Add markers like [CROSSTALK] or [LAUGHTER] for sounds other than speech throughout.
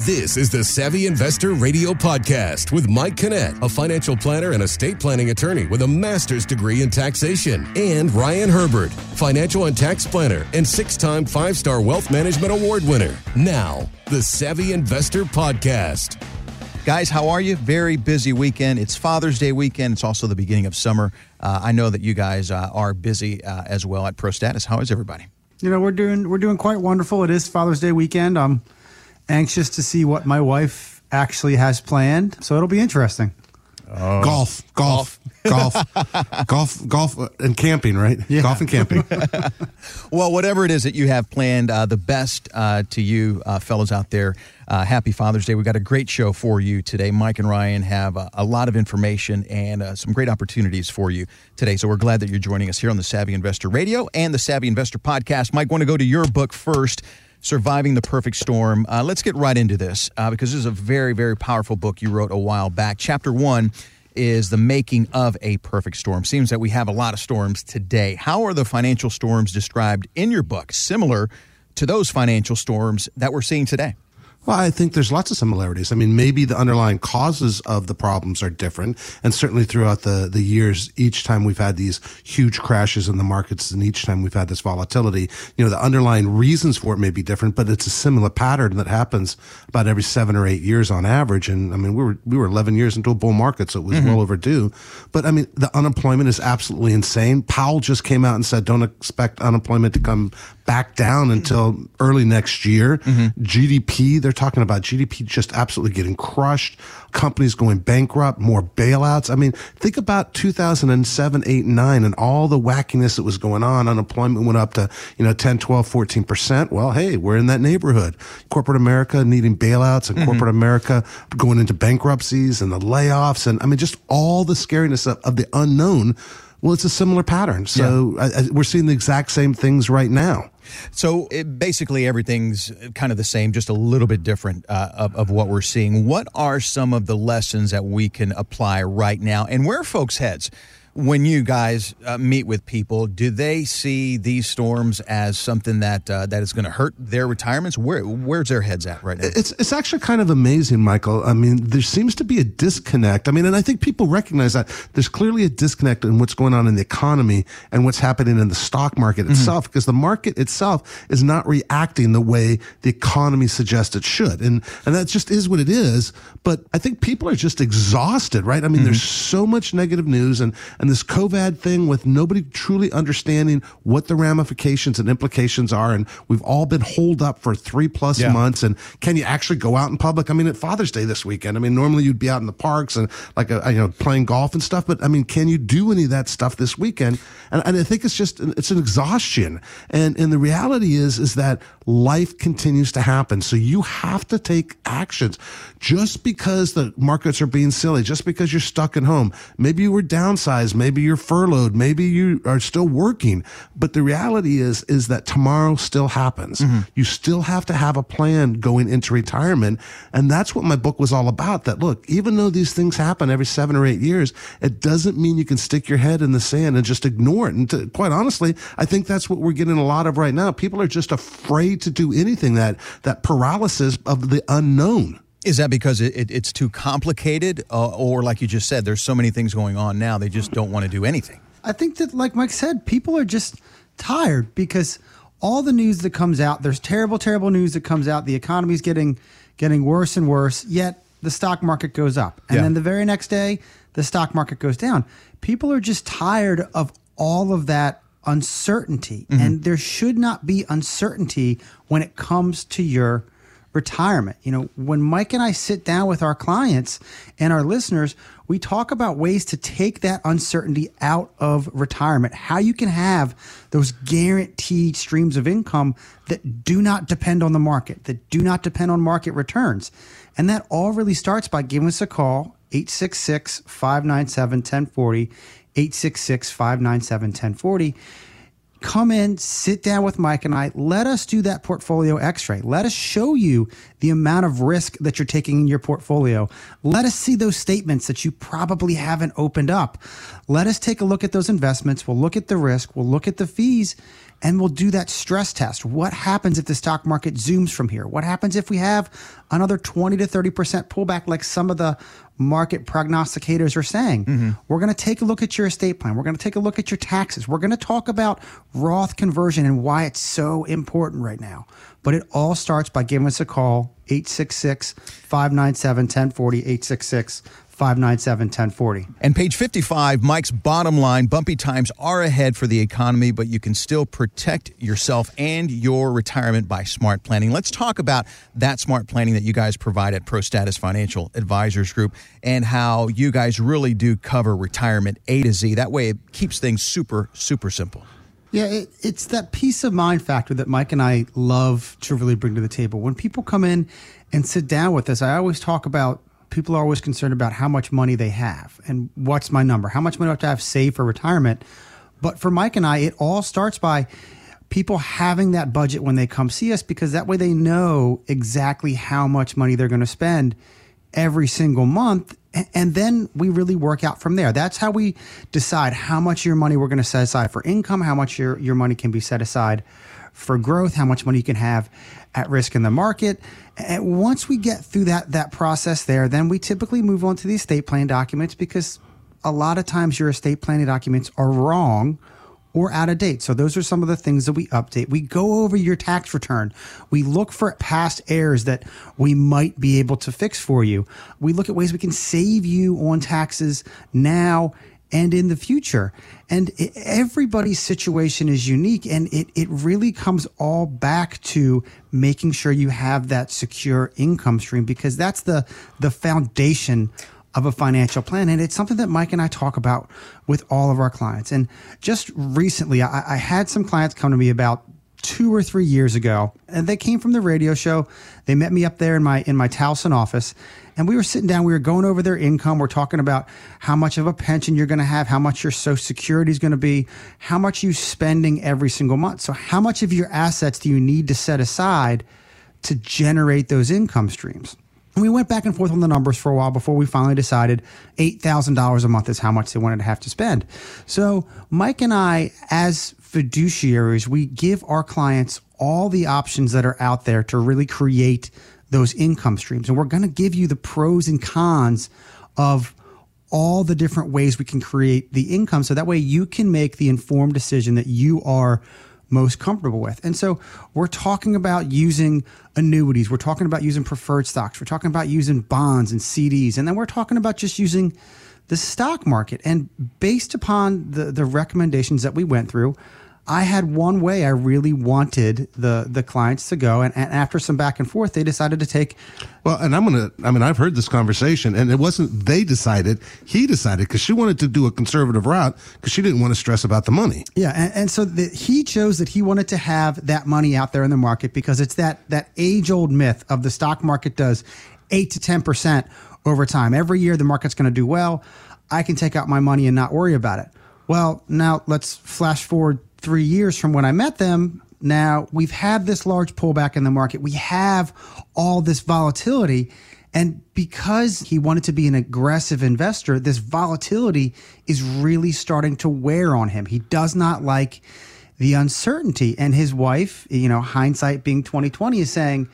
This is the Savvy Investor Radio Podcast with Mike Canet, a financial planner and estate planning attorney with a master's degree in taxation, and Ryan Herbert, financial and tax planner and six time five star wealth management award winner. Now, the Savvy Investor Podcast. Guys, how are you? Very busy weekend. It's Father's Day weekend. It's also the beginning of summer. Uh, I know that you guys uh, are busy uh, as well at Pro Status. How is everybody? You know, we're doing we're doing quite wonderful. It is Father's Day weekend. I'm anxious to see what my wife actually has planned, so it'll be interesting. Golf, golf, golf, [LAUGHS] golf, golf, uh, and camping, right? Yeah. Golf and camping. [LAUGHS] Well, whatever it is that you have planned, uh, the best uh, to you, uh, fellows out there. Uh, happy Father's Day. We've got a great show for you today. Mike and Ryan have a, a lot of information and uh, some great opportunities for you today. So we're glad that you're joining us here on the Savvy Investor Radio and the Savvy Investor Podcast. Mike, want to go to your book first. Surviving the Perfect Storm. Uh, let's get right into this uh, because this is a very, very powerful book you wrote a while back. Chapter one is the making of a perfect storm. Seems that we have a lot of storms today. How are the financial storms described in your book similar to those financial storms that we're seeing today? Well, I think there's lots of similarities. I mean, maybe the underlying causes of the problems are different. And certainly throughout the, the years, each time we've had these huge crashes in the markets and each time we've had this volatility, you know, the underlying reasons for it may be different, but it's a similar pattern that happens about every seven or eight years on average. And I mean, we were, we were 11 years into a bull market, so it was mm-hmm. well overdue. But I mean, the unemployment is absolutely insane. Powell just came out and said, don't expect unemployment to come back down until early next year. Mm-hmm. GDP, they're talking about GDP just absolutely getting crushed. Companies going bankrupt, more bailouts. I mean, think about 2007, 8, and 9 and all the wackiness that was going on. Unemployment went up to, you know, 10, 12, 14%. Well, hey, we're in that neighborhood. Corporate America needing bailouts and mm-hmm. corporate America going into bankruptcies and the layoffs. And I mean, just all the scariness of, of the unknown. Well, it's a similar pattern. So I, I, we're seeing the exact same things right now. So it, basically, everything's kind of the same, just a little bit different uh, of, of what we're seeing. What are some of the lessons that we can apply right now? And where folks' heads? When you guys uh, meet with people, do they see these storms as something that uh, that is going to hurt their retirements? Where where's their heads at right now? It's it's actually kind of amazing, Michael. I mean, there seems to be a disconnect. I mean, and I think people recognize that there's clearly a disconnect in what's going on in the economy and what's happening in the stock market itself, because the market itself is not reacting the way the economy suggests it should, and and that just is what it is. But I think people are just exhausted, right? I mean, there's so much negative news and and this COVID thing with nobody truly understanding what the ramifications and implications are, and we've all been holed up for three plus Yeah. months. And can you actually go out in public? I mean, at Father's Day this weekend, I mean, normally you'd be out in the parks and like, a, you know, playing golf and stuff. But I mean, can you do any of that stuff this weekend? And, and I think it's just, it's an exhaustion. And, and the reality is, is that life continues to happen. So you have to take actions just because the markets are being silly, just because you're stuck at home. Maybe you were downsized. Maybe you're furloughed. Maybe you are still working. But the reality is, is that tomorrow still happens. Mm-hmm. You still have to have a plan going into retirement. And that's what my book was all about. That look, even though these things happen every seven or eight years, it doesn't mean you can stick your head in the sand and just ignore it. And to, quite honestly, I think that's what we're getting a lot of right now. People are just afraid to do anything that, that paralysis of the unknown. Is that because it, it, it's too complicated, uh, or like you just said, there's so many things going on now, they just don't want to do anything? I think that, like Mike said, people are just tired because all the news that comes out, there's terrible, terrible news that comes out. The economy's getting getting worse and worse. Yet the stock market goes up, and Yeah. then the very next day, the stock market goes down. People are just tired of all of that uncertainty, and there should not be uncertainty when it comes to your retirement. You know, when Mike and I sit down with our clients and our listeners, we talk about ways to take that uncertainty out of retirement, how you can have those guaranteed streams of income that do not depend on the market, that do not depend on market returns. And that all really starts by giving us a call, 866 597 1040, 866 597 1040 come in, sit down with Mike and I, let us do that portfolio x ray. Let us show you the amount of risk that you're taking in your portfolio. Let us see those statements that you probably haven't opened up. Let us take a look at those investments. We'll look at the risk, we'll look at the fees, and we'll do that stress test. What happens if the stock market zooms from here? What happens if we have another 20 to 30% pullback like some of the market prognosticators are saying? Mm-hmm. We're going to take a look at your estate plan. We're going to take a look at your taxes. We're going to talk about Roth conversion and why it's so important right now. But it all starts by giving us a call 866 597 1040 866 597 1040. And page 55, Mike's bottom line bumpy times are ahead for the economy, but you can still protect yourself and your retirement by smart planning. Let's talk about that smart planning that you guys provide at Pro Status Financial Advisors Group and how you guys really do cover retirement A to Z. That way, it keeps things super, super simple. Yeah, it, it's that peace of mind factor that Mike and I love to really bring to the table. When people come in and sit down with us, I always talk about people are always concerned about how much money they have and what's my number, how much money do I have to have saved for retirement. But for Mike and I, it all starts by people having that budget when they come see us because that way they know exactly how much money they're going to spend every single month. And then we really work out from there. That's how we decide how much of your money we're going to set aside for income, how much your, your money can be set aside for growth, how much money you can have at risk in the market. And once we get through that that process there, then we typically move on to the estate plan documents because a lot of times your estate planning documents are wrong or out of date. So those are some of the things that we update. We go over your tax return. We look for past errors that we might be able to fix for you. We look at ways we can save you on taxes now and in the future. And everybody's situation is unique. And it, it really comes all back to making sure you have that secure income stream because that's the, the foundation of a financial plan. And it's something that Mike and I talk about with all of our clients. And just recently, I, I had some clients come to me about two or three years ago, and they came from the radio show. They met me up there in my in my Towson office, and we were sitting down. We were going over their income. We're talking about how much of a pension you're going to have, how much your Social Security is going to be, how much you spending every single month. So, how much of your assets do you need to set aside to generate those income streams? And we went back and forth on the numbers for a while before we finally decided $8,000 a month is how much they wanted to have to spend. So, Mike and I, as fiduciaries, we give our clients all the options that are out there to really create those income streams. And we're going to give you the pros and cons of all the different ways we can create the income so that way you can make the informed decision that you are most comfortable with. And so we're talking about using annuities, we're talking about using preferred stocks, we're talking about using bonds and CDs, and then we're talking about just using the stock market. And based upon the, the recommendations that we went through, I had one way I really wanted the the clients to go, and, and, after some back and forth, they decided to take. Well, and I'm gonna. I mean, I've heard this conversation, and it wasn't they decided. He decided because she wanted to do a conservative route because she didn't want to stress about the money. Yeah, and, and so the, he chose that he wanted to have that money out there in the market because it's that that age old myth of the stock market does eight to ten percent over time. Every year, the market's going to do well. I can take out my money and not worry about it. Well, now let's flash forward three years from when I met them, now we've had this large pullback in the market. We have all this volatility. And because he wanted to be an aggressive investor, this volatility is really starting to wear on him. He does not like the uncertainty. And his wife, you know, hindsight being 2020 is saying,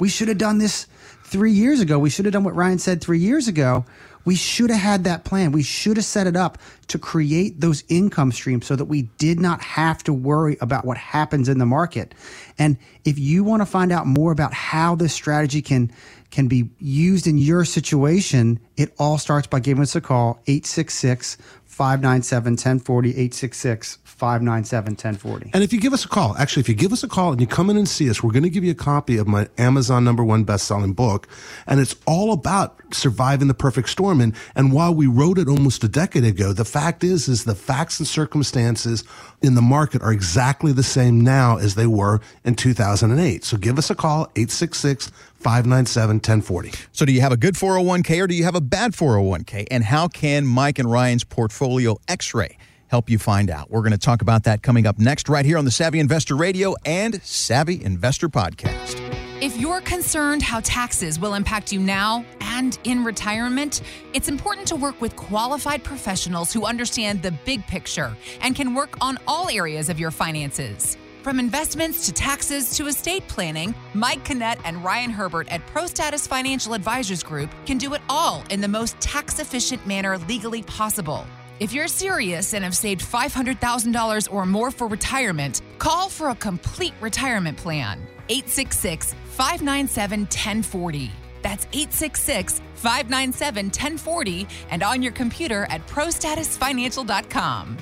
we should have done this three years ago. We should have done what Ryan said three years ago. We should have had that plan. We should have set it up to create those income streams so that we did not have to worry about what happens in the market. And if you want to find out more about how this strategy can can be used in your situation, it all starts by giving us a call 866 597 1040 866 597 1040. And if you give us a call, actually, if you give us a call and you come in and see us, we're going to give you a copy of my Amazon number one best selling book. And it's all about surviving the perfect storm. And, and while we wrote it almost a decade ago, the fact is, is the facts and circumstances in the market are exactly the same now as they were in 2008. So give us a call, 866 597 1040. So, do you have a good 401k or do you have a bad 401k? And how can Mike and Ryan's portfolio x ray help you find out. We're going to talk about that coming up next, right here on the Savvy Investor Radio and Savvy Investor Podcast. If you're concerned how taxes will impact you now and in retirement, it's important to work with qualified professionals who understand the big picture and can work on all areas of your finances. From investments to taxes to estate planning, Mike Canet and Ryan Herbert at ProStatus Financial Advisors Group can do it all in the most tax efficient manner legally possible. If you're serious and have saved $500,000 or more for retirement, call for a complete retirement plan. 866 597 1040. That's 866 597 1040 and on your computer at prostatusfinancial.com.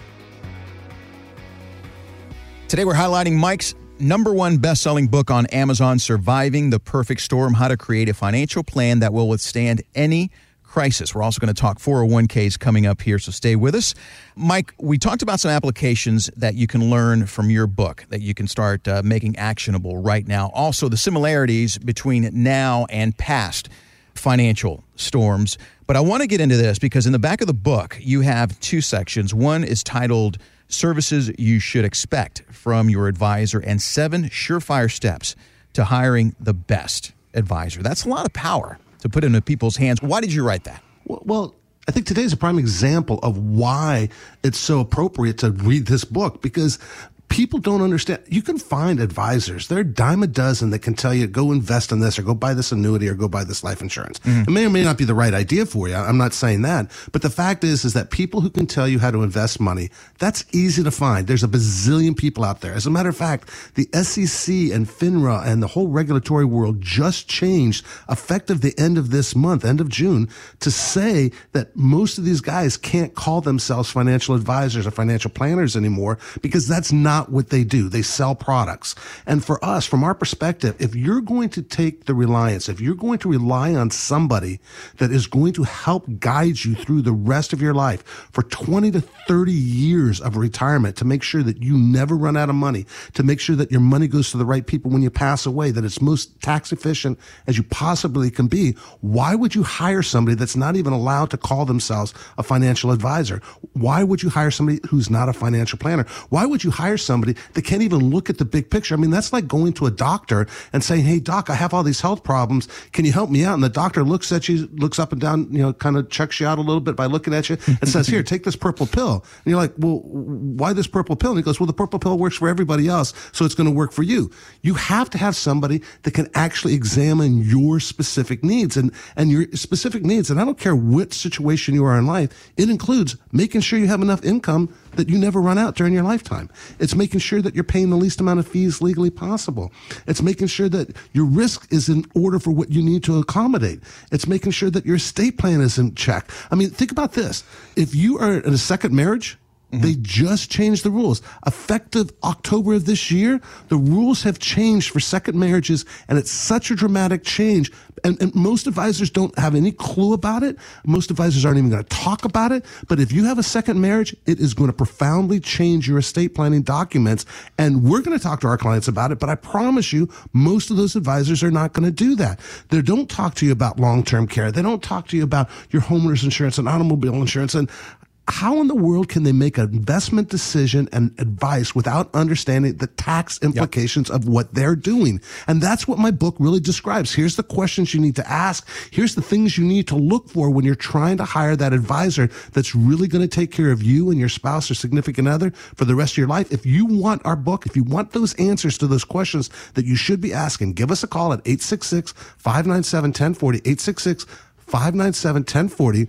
Today we're highlighting Mike's number one best-selling book on Amazon, Surviving the Perfect Storm: How to Create a Financial Plan That Will Withstand Any Crisis. We're also going to talk 401ks coming up here, so stay with us. Mike, we talked about some applications that you can learn from your book that you can start uh, making actionable right now. Also, the similarities between now and past financial storms. But I want to get into this because in the back of the book, you have two sections. One is titled Services You Should Expect from Your Advisor and Seven Surefire Steps to Hiring the Best Advisor. That's a lot of power to put into people's hands. Why did you write that? Well, I think today is a prime example of why it's so appropriate to read this book because people don't understand. You can find advisors. They're a dime a dozen that can tell you, go invest in this or go buy this annuity or go buy this life insurance. Mm-hmm. It may or may not be the right idea for you. I'm not saying that. But the fact is, is that people who can tell you how to invest money, that's easy to find. There's a bazillion people out there. As a matter of fact, the SEC and FINRA and the whole regulatory world just changed effective the end of this month, end of June, to say that most of these guys can't call themselves financial advisors or financial planners anymore because that's not not what they do. They sell products. And for us, from our perspective, if you're going to take the reliance, if you're going to rely on somebody that is going to help guide you through the rest of your life for 20 to 30 years of retirement to make sure that you never run out of money, to make sure that your money goes to the right people when you pass away, that it's most tax efficient as you possibly can be, why would you hire somebody that's not even allowed to call themselves a financial advisor? Why would you hire somebody who's not a financial planner? Why would you hire somebody that can't even look at the big picture. I mean, that's like going to a doctor and saying, Hey, doc, I have all these health problems. Can you help me out? And the doctor looks at you, looks up and down, you know, kind of checks you out a little bit by looking at you and says, here, take this purple pill. And you're like, well, why this purple pill? And he goes, well, the purple pill works for everybody else. So it's going to work for you. You have to have somebody that can actually examine your specific needs and, and your specific needs. And I don't care what situation you are in life. It includes making sure you have enough income that you never run out during your lifetime. It's making sure that you're paying the least amount of fees legally possible. It's making sure that your risk is in order for what you need to accommodate. It's making sure that your estate plan is in check. I mean, think about this. If you are in a second marriage, Mm-hmm. They just changed the rules. Effective October of this year, the rules have changed for second marriages, and it's such a dramatic change. And, and most advisors don't have any clue about it. Most advisors aren't even going to talk about it. But if you have a second marriage, it is going to profoundly change your estate planning documents. And we're going to talk to our clients about it. But I promise you, most of those advisors are not going to do that. They don't talk to you about long-term care. They don't talk to you about your homeowner's insurance and automobile insurance. And how in the world can they make an investment decision and advice without understanding the tax implications yep. of what they're doing? And that's what my book really describes. Here's the questions you need to ask. Here's the things you need to look for when you're trying to hire that advisor that's really going to take care of you and your spouse or significant other for the rest of your life. If you want our book, if you want those answers to those questions that you should be asking, give us a call at 866 597 1040, 866 597 1040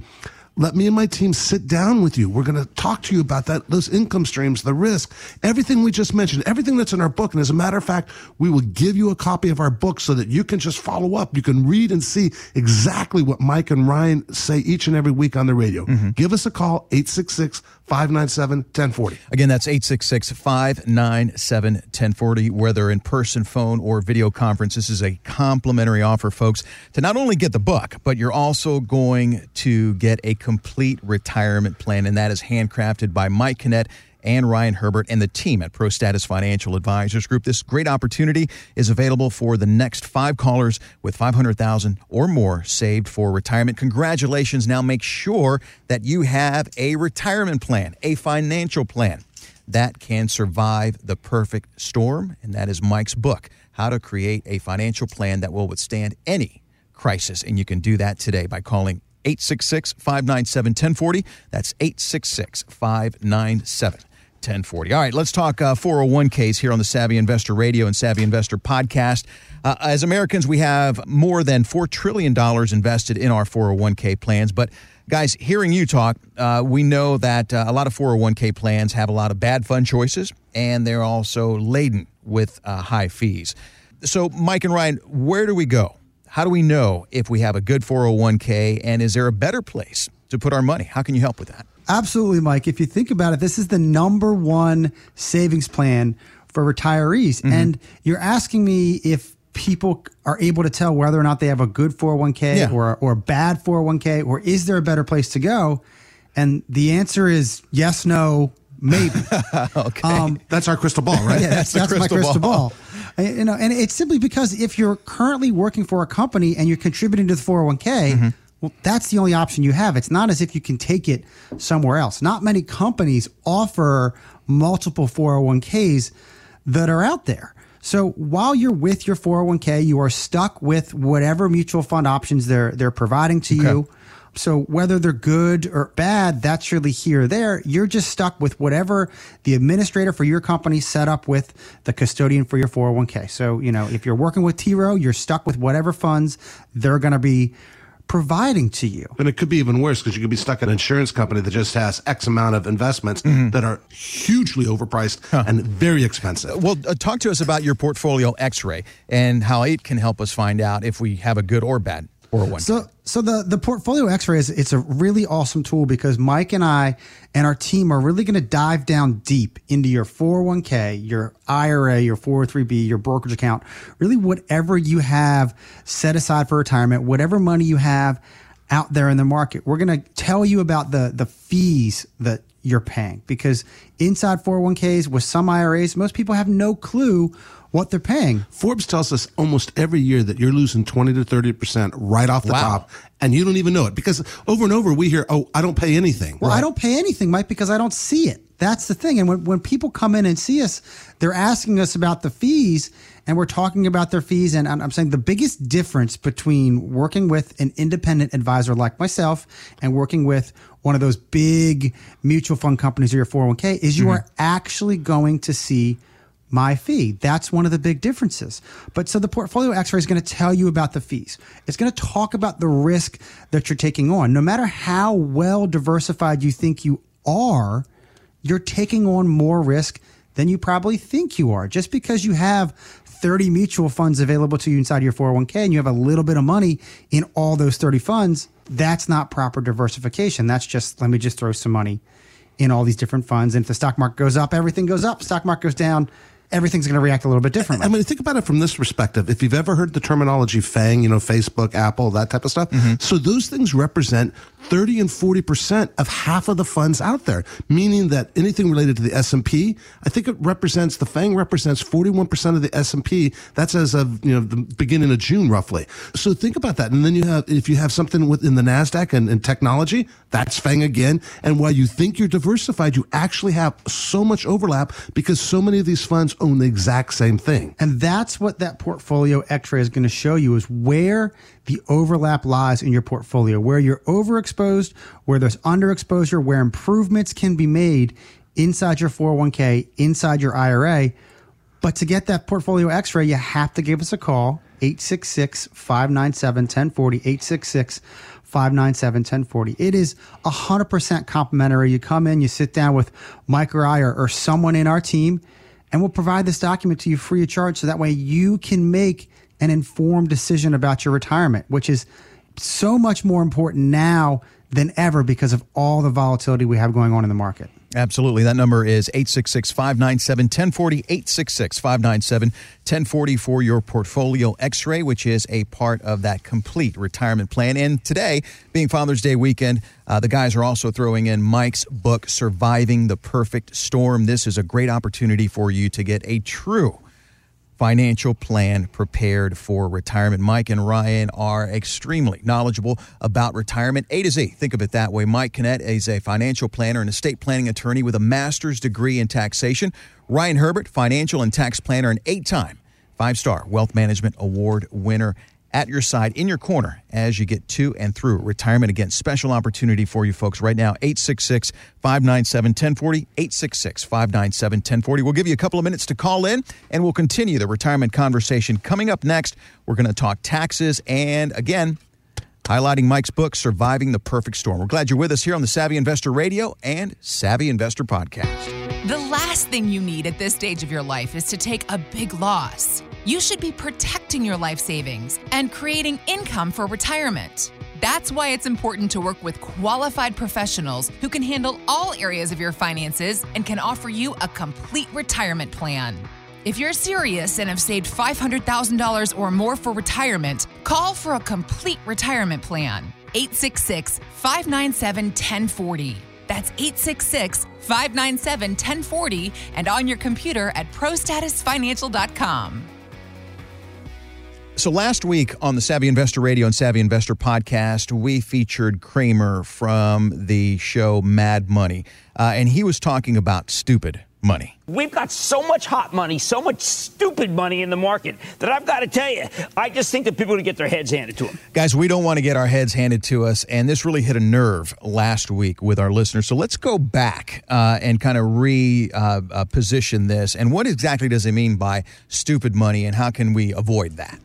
let me and my team sit down with you. We're going to talk to you about that, those income streams, the risk, everything we just mentioned, everything that's in our book. And as a matter of fact, we will give you a copy of our book so that you can just follow up. You can read and see exactly what Mike and Ryan say each and every week on the radio. Mm-hmm. Give us a call, 866 597 1040. Again, that's 866 597 1040, whether in person, phone, or video conference. This is a complimentary offer, folks, to not only get the book, but you're also going to get a complete retirement plan, and that is handcrafted by Mike Canet and Ryan Herbert and the team at ProStatus Financial Advisors Group. This great opportunity is available for the next five callers with 500,000 or more saved for retirement. Congratulations. Now make sure that you have a retirement plan, a financial plan that can survive the perfect storm. And that is Mike's book, How to Create a Financial Plan That Will Withstand Any Crisis. And you can do that today by calling 866 597 1040. That's 866 597 1040. All right, let's talk uh, 401ks here on the Savvy Investor Radio and Savvy Investor podcast. Uh, as Americans, we have more than $4 trillion invested in our 401k plans, but Guys, hearing you talk, uh, we know that uh, a lot of 401k plans have a lot of bad fund choices, and they're also laden with uh, high fees. So, Mike and Ryan, where do we go? How do we know if we have a good 401k, and is there a better place to put our money? How can you help with that? Absolutely, Mike. If you think about it, this is the number one savings plan for retirees. Mm-hmm. And you're asking me if people are able to tell whether or not they have a good 401k yeah. or, or a bad 401k, or is there a better place to go? And the answer is yes, no, maybe. [LAUGHS] okay. Um, that's our crystal ball, right? [LAUGHS] Yeah, that's, that's, that's crystal my crystal ball. ball. You know, and it's simply because if you're currently working for a company and you're contributing to the 401k, mm-hmm. well, that's the only option you have. It's not as if you can take it somewhere else. Not many companies offer multiple 401ks that are out there. So while you're with your 401k, you are stuck with whatever mutual fund options they're they're providing to okay. you. So whether they're good or bad, that's really here or there. You're just stuck with whatever the administrator for your company set up with the custodian for your 401k. So, you know, if you're working with T Rowe, you're stuck with whatever funds they're going to be providing to you. And it could be even worse because you could be stuck at an insurance company that just has X amount of investments mm-hmm. that are hugely overpriced huh. and very expensive. Well, uh, talk to us about your portfolio x ray and how it can help us find out if we have a good or bad 401 so so the the portfolio x-ray is it's a really awesome tool because mike and i and our team are really going to dive down deep into your 401k your ira your 403b your brokerage account. Really whatever you have set aside for retirement whatever money you have out there in the market we're going to tell you about the the fees that you're paying because inside 401ks with some iras most people have no clue what they're paying. Forbes tells us almost every year that you're losing 20 to 30% right off the wow. top and you don't even know it because over and over we hear, oh, I don't pay anything. Well, right? I don't pay anything, Mike, because I don't see it. That's the thing. And when, when people come in and see us, they're asking us about the fees and we're talking about their fees. And I'm saying the biggest difference between working with an independent advisor like myself and working with one of those big mutual fund companies or your 401k is you mm-hmm. are actually going to see my fee. That's one of the big differences. But so the portfolio x-ray is going to tell you about the fees. It's going to talk about the risk that you're taking on. No matter how well diversified you think you are, you're taking on more risk than you probably think you are. Just because you have 30 mutual funds available to you inside your 401k and you have a little bit of money in all those 30 funds, that's not proper diversification. That's just let me just throw some money in all these different funds. And if the stock market goes up, everything goes up. Stock market goes down, everything's going to react a little bit differently. I mean, think about it from this perspective. If you've ever heard the terminology FANG, you know, Facebook, Apple, that type of stuff. Mm-hmm. So those things represent 30 and 40% of half of the funds out there, meaning that anything related to the S&P, I think it represents, the FANG represents 41% of the S&P. That's as of, you know, the beginning of June, roughly. So think about that. And then you have, if you have something within the NASDAQ and, and technology, that's FANG again. And while you think you're diversified, you actually have so much overlap because so many of these funds own the exact same thing. And that's what that portfolio x-ray is going to show you is where the overlap lies in your portfolio, where you're overexposed, where there's underexposure, where improvements can be made inside your 401k, inside your IRA. But to get that portfolio x ray, you have to give us a call 866 597 1040. 866 597 1040. It is 100% complimentary. You come in, you sit down with Mike or I or, or someone in our team, and we'll provide this document to you free of charge so that way you can make an informed decision about your retirement, which is so much more important now than ever because of all the volatility we have going on in the market. Absolutely. That number is 866 597 1040, 866 597 1040 for your portfolio x ray, which is a part of that complete retirement plan. And today, being Father's Day weekend, uh, the guys are also throwing in Mike's book, Surviving the Perfect Storm. This is a great opportunity for you to get a true financial plan prepared for retirement. Mike and Ryan are extremely knowledgeable about retirement A to Z. Think of it that way. Mike Canet is a financial planner and estate planning attorney with a master's degree in taxation. Ryan Herbert, financial and tax planner, and eight time five star wealth management award winner at your side, in your corner, as you get to and through retirement. Again, special opportunity for you folks right now 866 597 1040. 866 597 1040. We'll give you a couple of minutes to call in and we'll continue the retirement conversation. Coming up next, we're going to talk taxes and again, highlighting Mike's book, Surviving the Perfect Storm. We're glad you're with us here on the Savvy Investor Radio and Savvy Investor Podcast. The last thing you need at this stage of your life is to take a big loss you should be protecting your life savings and creating income for retirement. That's why it's important to work with qualified professionals who can handle all areas of your finances and can offer you a complete retirement plan. If you're serious and have saved $500,000 or more for retirement, call for a complete retirement plan. 866 597 1040. That's 866 597 1040 and on your computer at prostatusfinancial.com. So last week on the Savvy Investor Radio and Savvy Investor podcast, we featured Cramer from the show Mad Money, uh, and he was talking about stupid money. We've got so much hot money, so much stupid money in the market that I've got to tell you, I just think that people are going to get their heads handed to them. Guys, we don't want to get our heads handed to us, and this really hit a nerve last week with our listeners. So let's go back uh, and kind of reposition uh, uh this. And what exactly does it mean by stupid money, and how can we avoid that?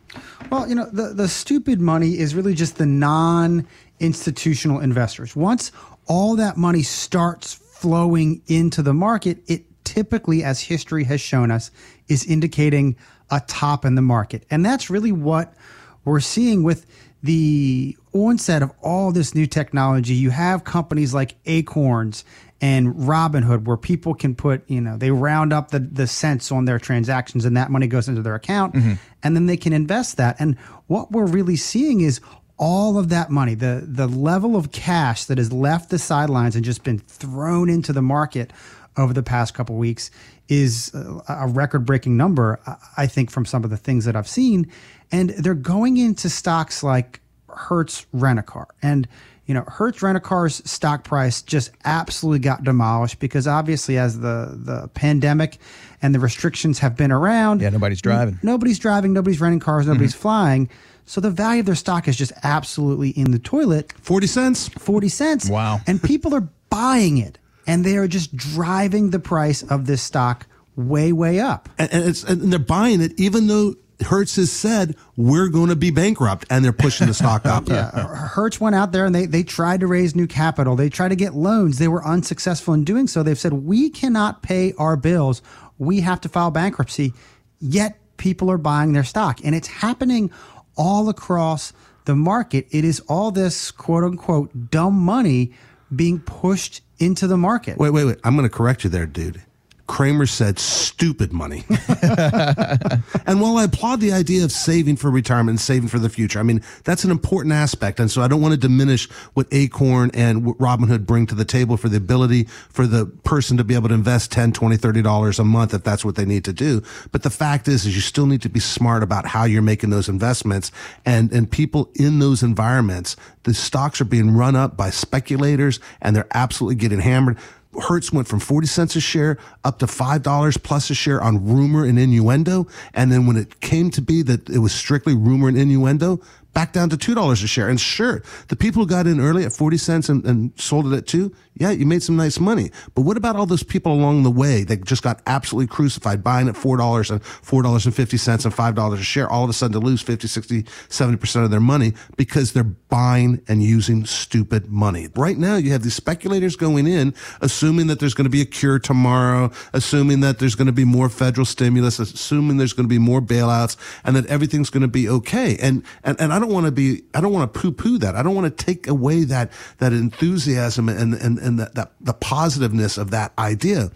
Well, you know, the, the stupid money is really just the non institutional investors. Once all that money starts flowing into the market, it typically, as history has shown us, is indicating a top in the market. And that's really what we're seeing with the onset of all this new technology. You have companies like Acorns and Robinhood where people can put, you know, they round up the, the cents on their transactions and that money goes into their account mm-hmm. and then they can invest that. And what we're really seeing is all of that money, the the level of cash that has left the sidelines and just been thrown into the market over the past couple weeks is a record breaking number, I think, from some of the things that I've seen. And they're going into stocks like Hertz Rent a Car. And, you know, Hertz Rent a Car's stock price just absolutely got demolished because obviously, as the, the pandemic and the restrictions have been around, yeah, nobody's driving. N- nobody's driving, nobody's renting cars, nobody's mm-hmm. flying. So the value of their stock is just absolutely in the toilet. 40 cents? 40 cents. Wow. And people are buying it and they are just driving the price of this stock way, way up. And, and, and they're buying it even though Hertz has said we're going to be bankrupt, and they're pushing the stock up. [LAUGHS] yeah, Hertz went out there and they they tried to raise new capital. They tried to get loans. They were unsuccessful in doing so. They've said we cannot pay our bills. We have to file bankruptcy. Yet people are buying their stock, and it's happening all across the market. It is all this quote unquote dumb money being pushed into the market. Wait, wait, wait. I'm going to correct you there, dude. Cramer said stupid money. [LAUGHS] and while I applaud the idea of saving for retirement and saving for the future, I mean, that's an important aspect. And so I don't want to diminish what Acorn and what Robinhood bring to the table for the ability for the person to be able to invest 10, 20, 30 dollars a month if that's what they need to do. But the fact is, is you still need to be smart about how you're making those investments and, and people in those environments, the stocks are being run up by speculators and they're absolutely getting hammered. Hertz went from 40 cents a share up to $5 plus a share on rumor and innuendo. And then when it came to be that it was strictly rumor and innuendo, back down to $2 a share. And sure, the people who got in early at 40 cents and, and, sold it at two, yeah, you made some nice money. But what about all those people along the way that just got absolutely crucified buying at $4 and $4.50 and $5 a share, all of a sudden to lose 50, 60, 70% of their money because they're buying and using stupid money. Right now, you have these speculators going in, assuming that there's going to be a cure tomorrow, assuming that there's going to be more federal stimulus, assuming there's going to be more bailouts and that everything's going to be okay. And, and, and I don't want to be, I don't want to poo poo that. I don't want to take away that, that enthusiasm and, and, and that, that, the positiveness of that idea.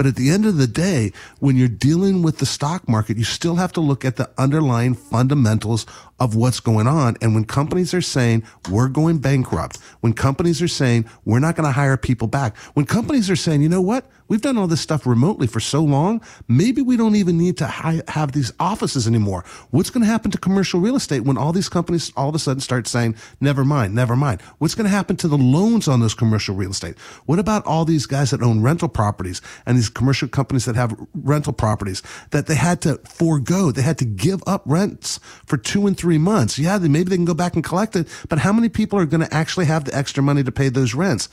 But at the end of the day, when you're dealing with the stock market, you still have to look at the underlying fundamentals of what's going on. And when companies are saying we're going bankrupt, when companies are saying we're not going to hire people back, when companies are saying, you know what? We've done all this stuff remotely for so long. Maybe we don't even need to hi- have these offices anymore. What's going to happen to commercial real estate when all these companies all of a sudden start saying, never mind, never mind? What's going to happen to the loans on those commercial real estate? What about all these guys that own rental properties and these commercial companies that have rental properties that they had to forego? They had to give up rents for two and three months. Yeah, they, maybe they can go back and collect it, but how many people are going to actually have the extra money to pay those rents?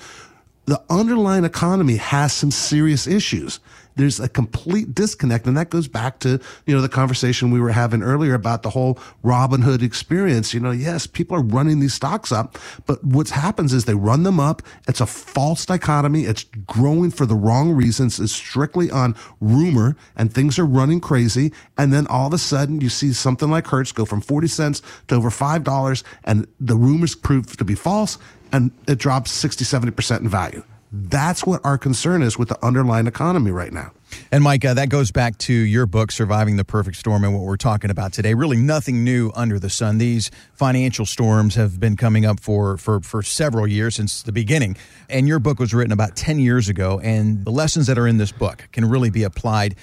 the underlying economy has some serious issues. There's a complete disconnect. And that goes back to, you know, the conversation we were having earlier about the whole Robinhood experience. You know, yes, people are running these stocks up, but what happens is they run them up. It's a false dichotomy. It's growing for the wrong reasons. It's strictly on rumor and things are running crazy. And then all of a sudden you see something like Hertz go from 40 cents to over $5 and the rumors prove to be false and it drops 60, 70% in value. That's what our concern is with the underlying economy right now. And Mike, uh, that goes back to your book, Surviving the Perfect Storm, and what we're talking about today. Really, nothing new under the sun. These financial storms have been coming up for, for, for several years since the beginning. And your book was written about 10 years ago, and the lessons that are in this book can really be applied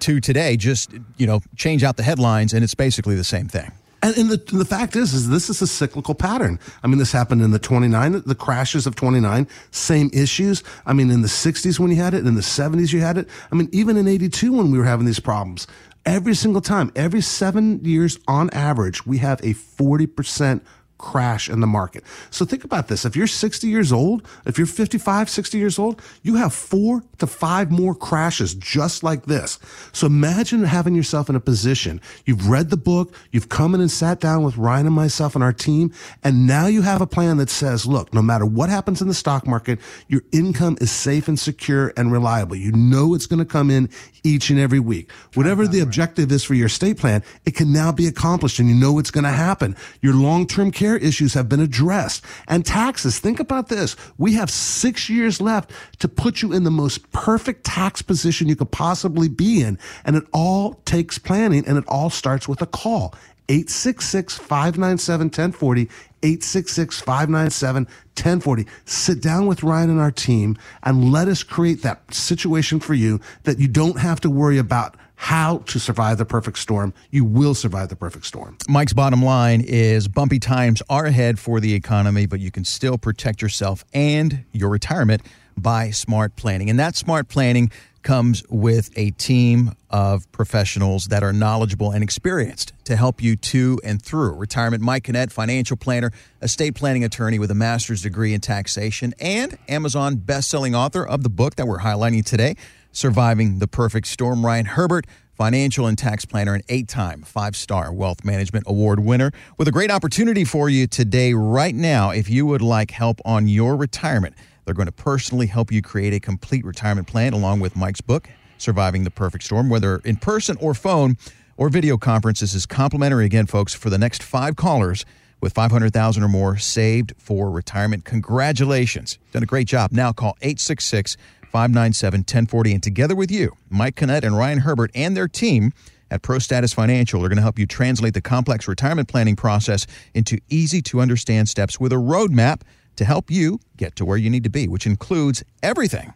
to today. Just, you know, change out the headlines, and it's basically the same thing. And, and the, the fact is, is this is a cyclical pattern. I mean, this happened in the 29, the crashes of 29, same issues. I mean, in the 60s when you had it, in the 70s you had it. I mean, even in 82 when we were having these problems, every single time, every seven years on average, we have a 40% crash in the market. So think about this. If you're 60 years old, if you're 55, 60 years old, you have four to five more crashes just like this. So imagine having yourself in a position. You've read the book. You've come in and sat down with Ryan and myself and our team. And now you have a plan that says, look, no matter what happens in the stock market, your income is safe and secure and reliable. You know it's going to come in each and every week. Whatever the objective is for your estate plan, it can now be accomplished and you know it's going to happen. Your long-term care issues have been addressed. And taxes, think about this. We have six years left to put you in the most perfect tax position you could possibly be in. And it all takes planning and it all starts with a call. 866-597-1040, 866-597-1040. Sit down with Ryan and our team and let us create that situation for you that you don't have to worry about how to survive the perfect storm. You will survive the perfect storm. Mike's bottom line is bumpy times are ahead for the economy, but you can still protect yourself and your retirement by smart planning. And that smart planning comes with a team of professionals that are knowledgeable and experienced to help you to and through retirement. Mike Canet, financial planner, estate planning attorney with a master's degree in taxation, and Amazon best-selling author of the book that we're highlighting today, Surviving the Perfect Storm. Ryan Herbert, financial and tax planner, and eight time five star wealth management award winner, with a great opportunity for you today, right now, if you would like help on your retirement. They're going to personally help you create a complete retirement plan along with Mike's book, Surviving the Perfect Storm, whether in person or phone or video conference. This is complimentary again, folks, for the next five callers with 500,000 or more saved for retirement. Congratulations. Done a great job. Now call 866 597 1040. And together with you, Mike Canet and Ryan Herbert and their team at ProStatus Financial are going to help you translate the complex retirement planning process into easy to understand steps with a roadmap to help you get to where you need to be, which includes everything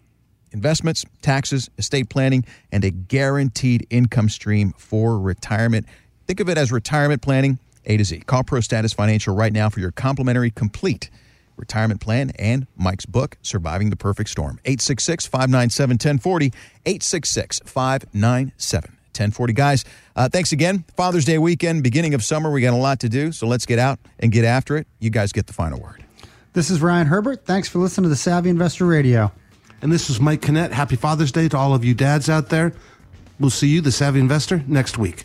investments, taxes, estate planning, and a guaranteed income stream for retirement. Think of it as retirement planning A to Z. Call ProStatus Financial right now for your complimentary complete retirement plan and Mike's book, Surviving the Perfect Storm. 866 597 1040. 866 597 1040. Guys, uh, thanks again. Father's Day weekend, beginning of summer. We got a lot to do, so let's get out and get after it. You guys get the final word. This is Ryan Herbert. Thanks for listening to the Savvy Investor Radio. And this is Mike Canet. Happy Father's Day to all of you dads out there. We'll see you, the Savvy Investor, next week.